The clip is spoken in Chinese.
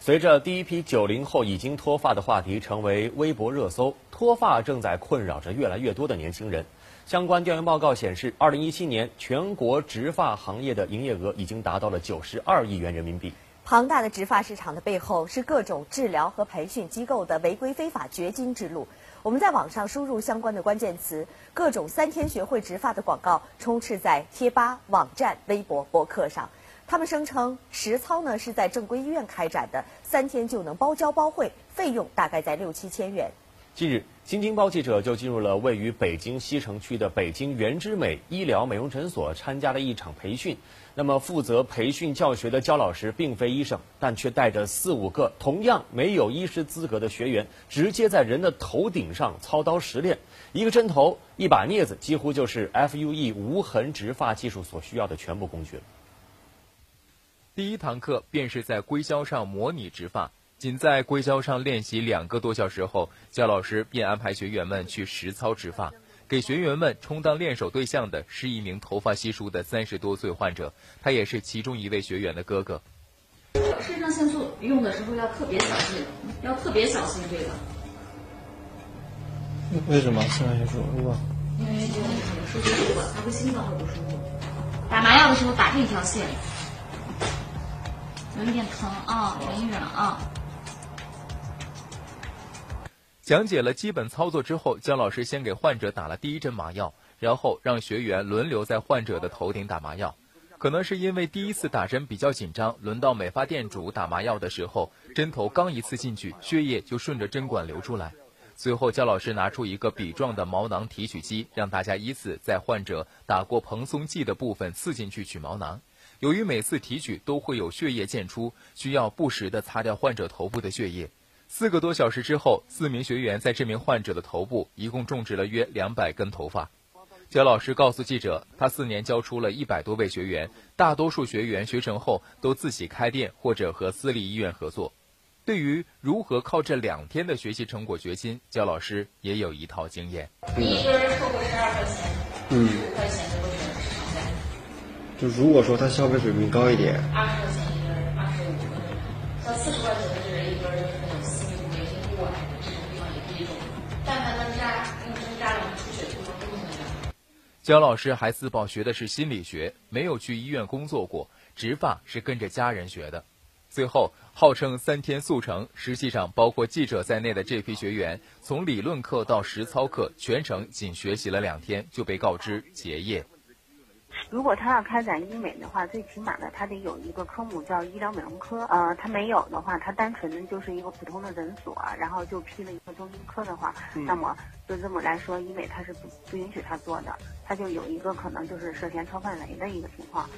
随着第一批九零后已经脱发的话题成为微博热搜，脱发正在困扰着越来越多的年轻人。相关调研报告显示，二零一七年全国植发行业的营业额已经达到了九十二亿元人民币。庞大的植发市场的背后是各种治疗和培训机构的违规非法掘金之路。我们在网上输入相关的关键词，各种三天学会植发的广告充斥在贴吧、网站、微博、博客上。他们声称实操呢是在正规医院开展的，三天就能包教包会，费用大概在六七千元。近日，新京报记者就进入了位于北京西城区的北京原之美医疗美容诊所，参加了一场培训。那么，负责培训教学的焦老师并非医生，但却带着四五个同样没有医师资格的学员，直接在人的头顶上操刀实练。一个针头，一把镊子，几乎就是 FUE 无痕植发技术所需要的全部工具了。第一堂课便是在硅胶上模拟植发。仅在硅胶上练习两个多小时后，焦老师便安排学员们去实操植发。给学员们充当练手对象的是一名头发稀疏的三十多岁患者，他也是其中一位学员的哥哥。肾上腺素用的时候要特别小心，要特别小心这个。为什么肾上腺素？因为这个数据多，他会心脏会不舒服。打麻药的时候打这条线，有点疼啊，忍一忍啊。讲解了基本操作之后，姜老师先给患者打了第一针麻药，然后让学员轮流在患者的头顶打麻药。可能是因为第一次打针比较紧张，轮到美发店主打麻药的时候，针头刚一次进去，血液就顺着针管流出来。随后，姜老师拿出一个笔状的毛囊提取机，让大家依次在患者打过蓬松剂的部分刺进去取毛囊。由于每次提取都会有血液溅出，需要不时地擦掉患者头部的血液。四个多小时之后，四名学员在这名患者的头部一共种植了约两百根头发。焦老师告诉记者，他四年教出了一百多位学员，大多数学员学成后都自己开店或者和私立医院合作。对于如何靠这两天的学习成果掘金，焦老师也有一套经验。一根收个十二块钱，嗯，十五块钱。就如果说他消费水平高一点，二十块钱一根，二十五根，像四十块钱的这个一根就是那种私密部、眉心部啊，这种地方也可以种。但凡能扎，用针扎了出血地方都能扎。焦老师还自曝学的是心理学，没有去医院工作过，植发是跟着家人学的。最后，号称三天速成，实际上包括记者在内的这批学员，从理论课到实操课，全程仅学习了两天，就被告知结业。如果他要开展医美的话，最起码的他得有一个科目叫医疗美容科。呃，他没有的话，他单纯的就是一个普通的诊所，然后就批了一个中医科的话，那么就这么来说，医美他是不不允许他做的，他就有一个可能就是涉嫌超范围的一个情况。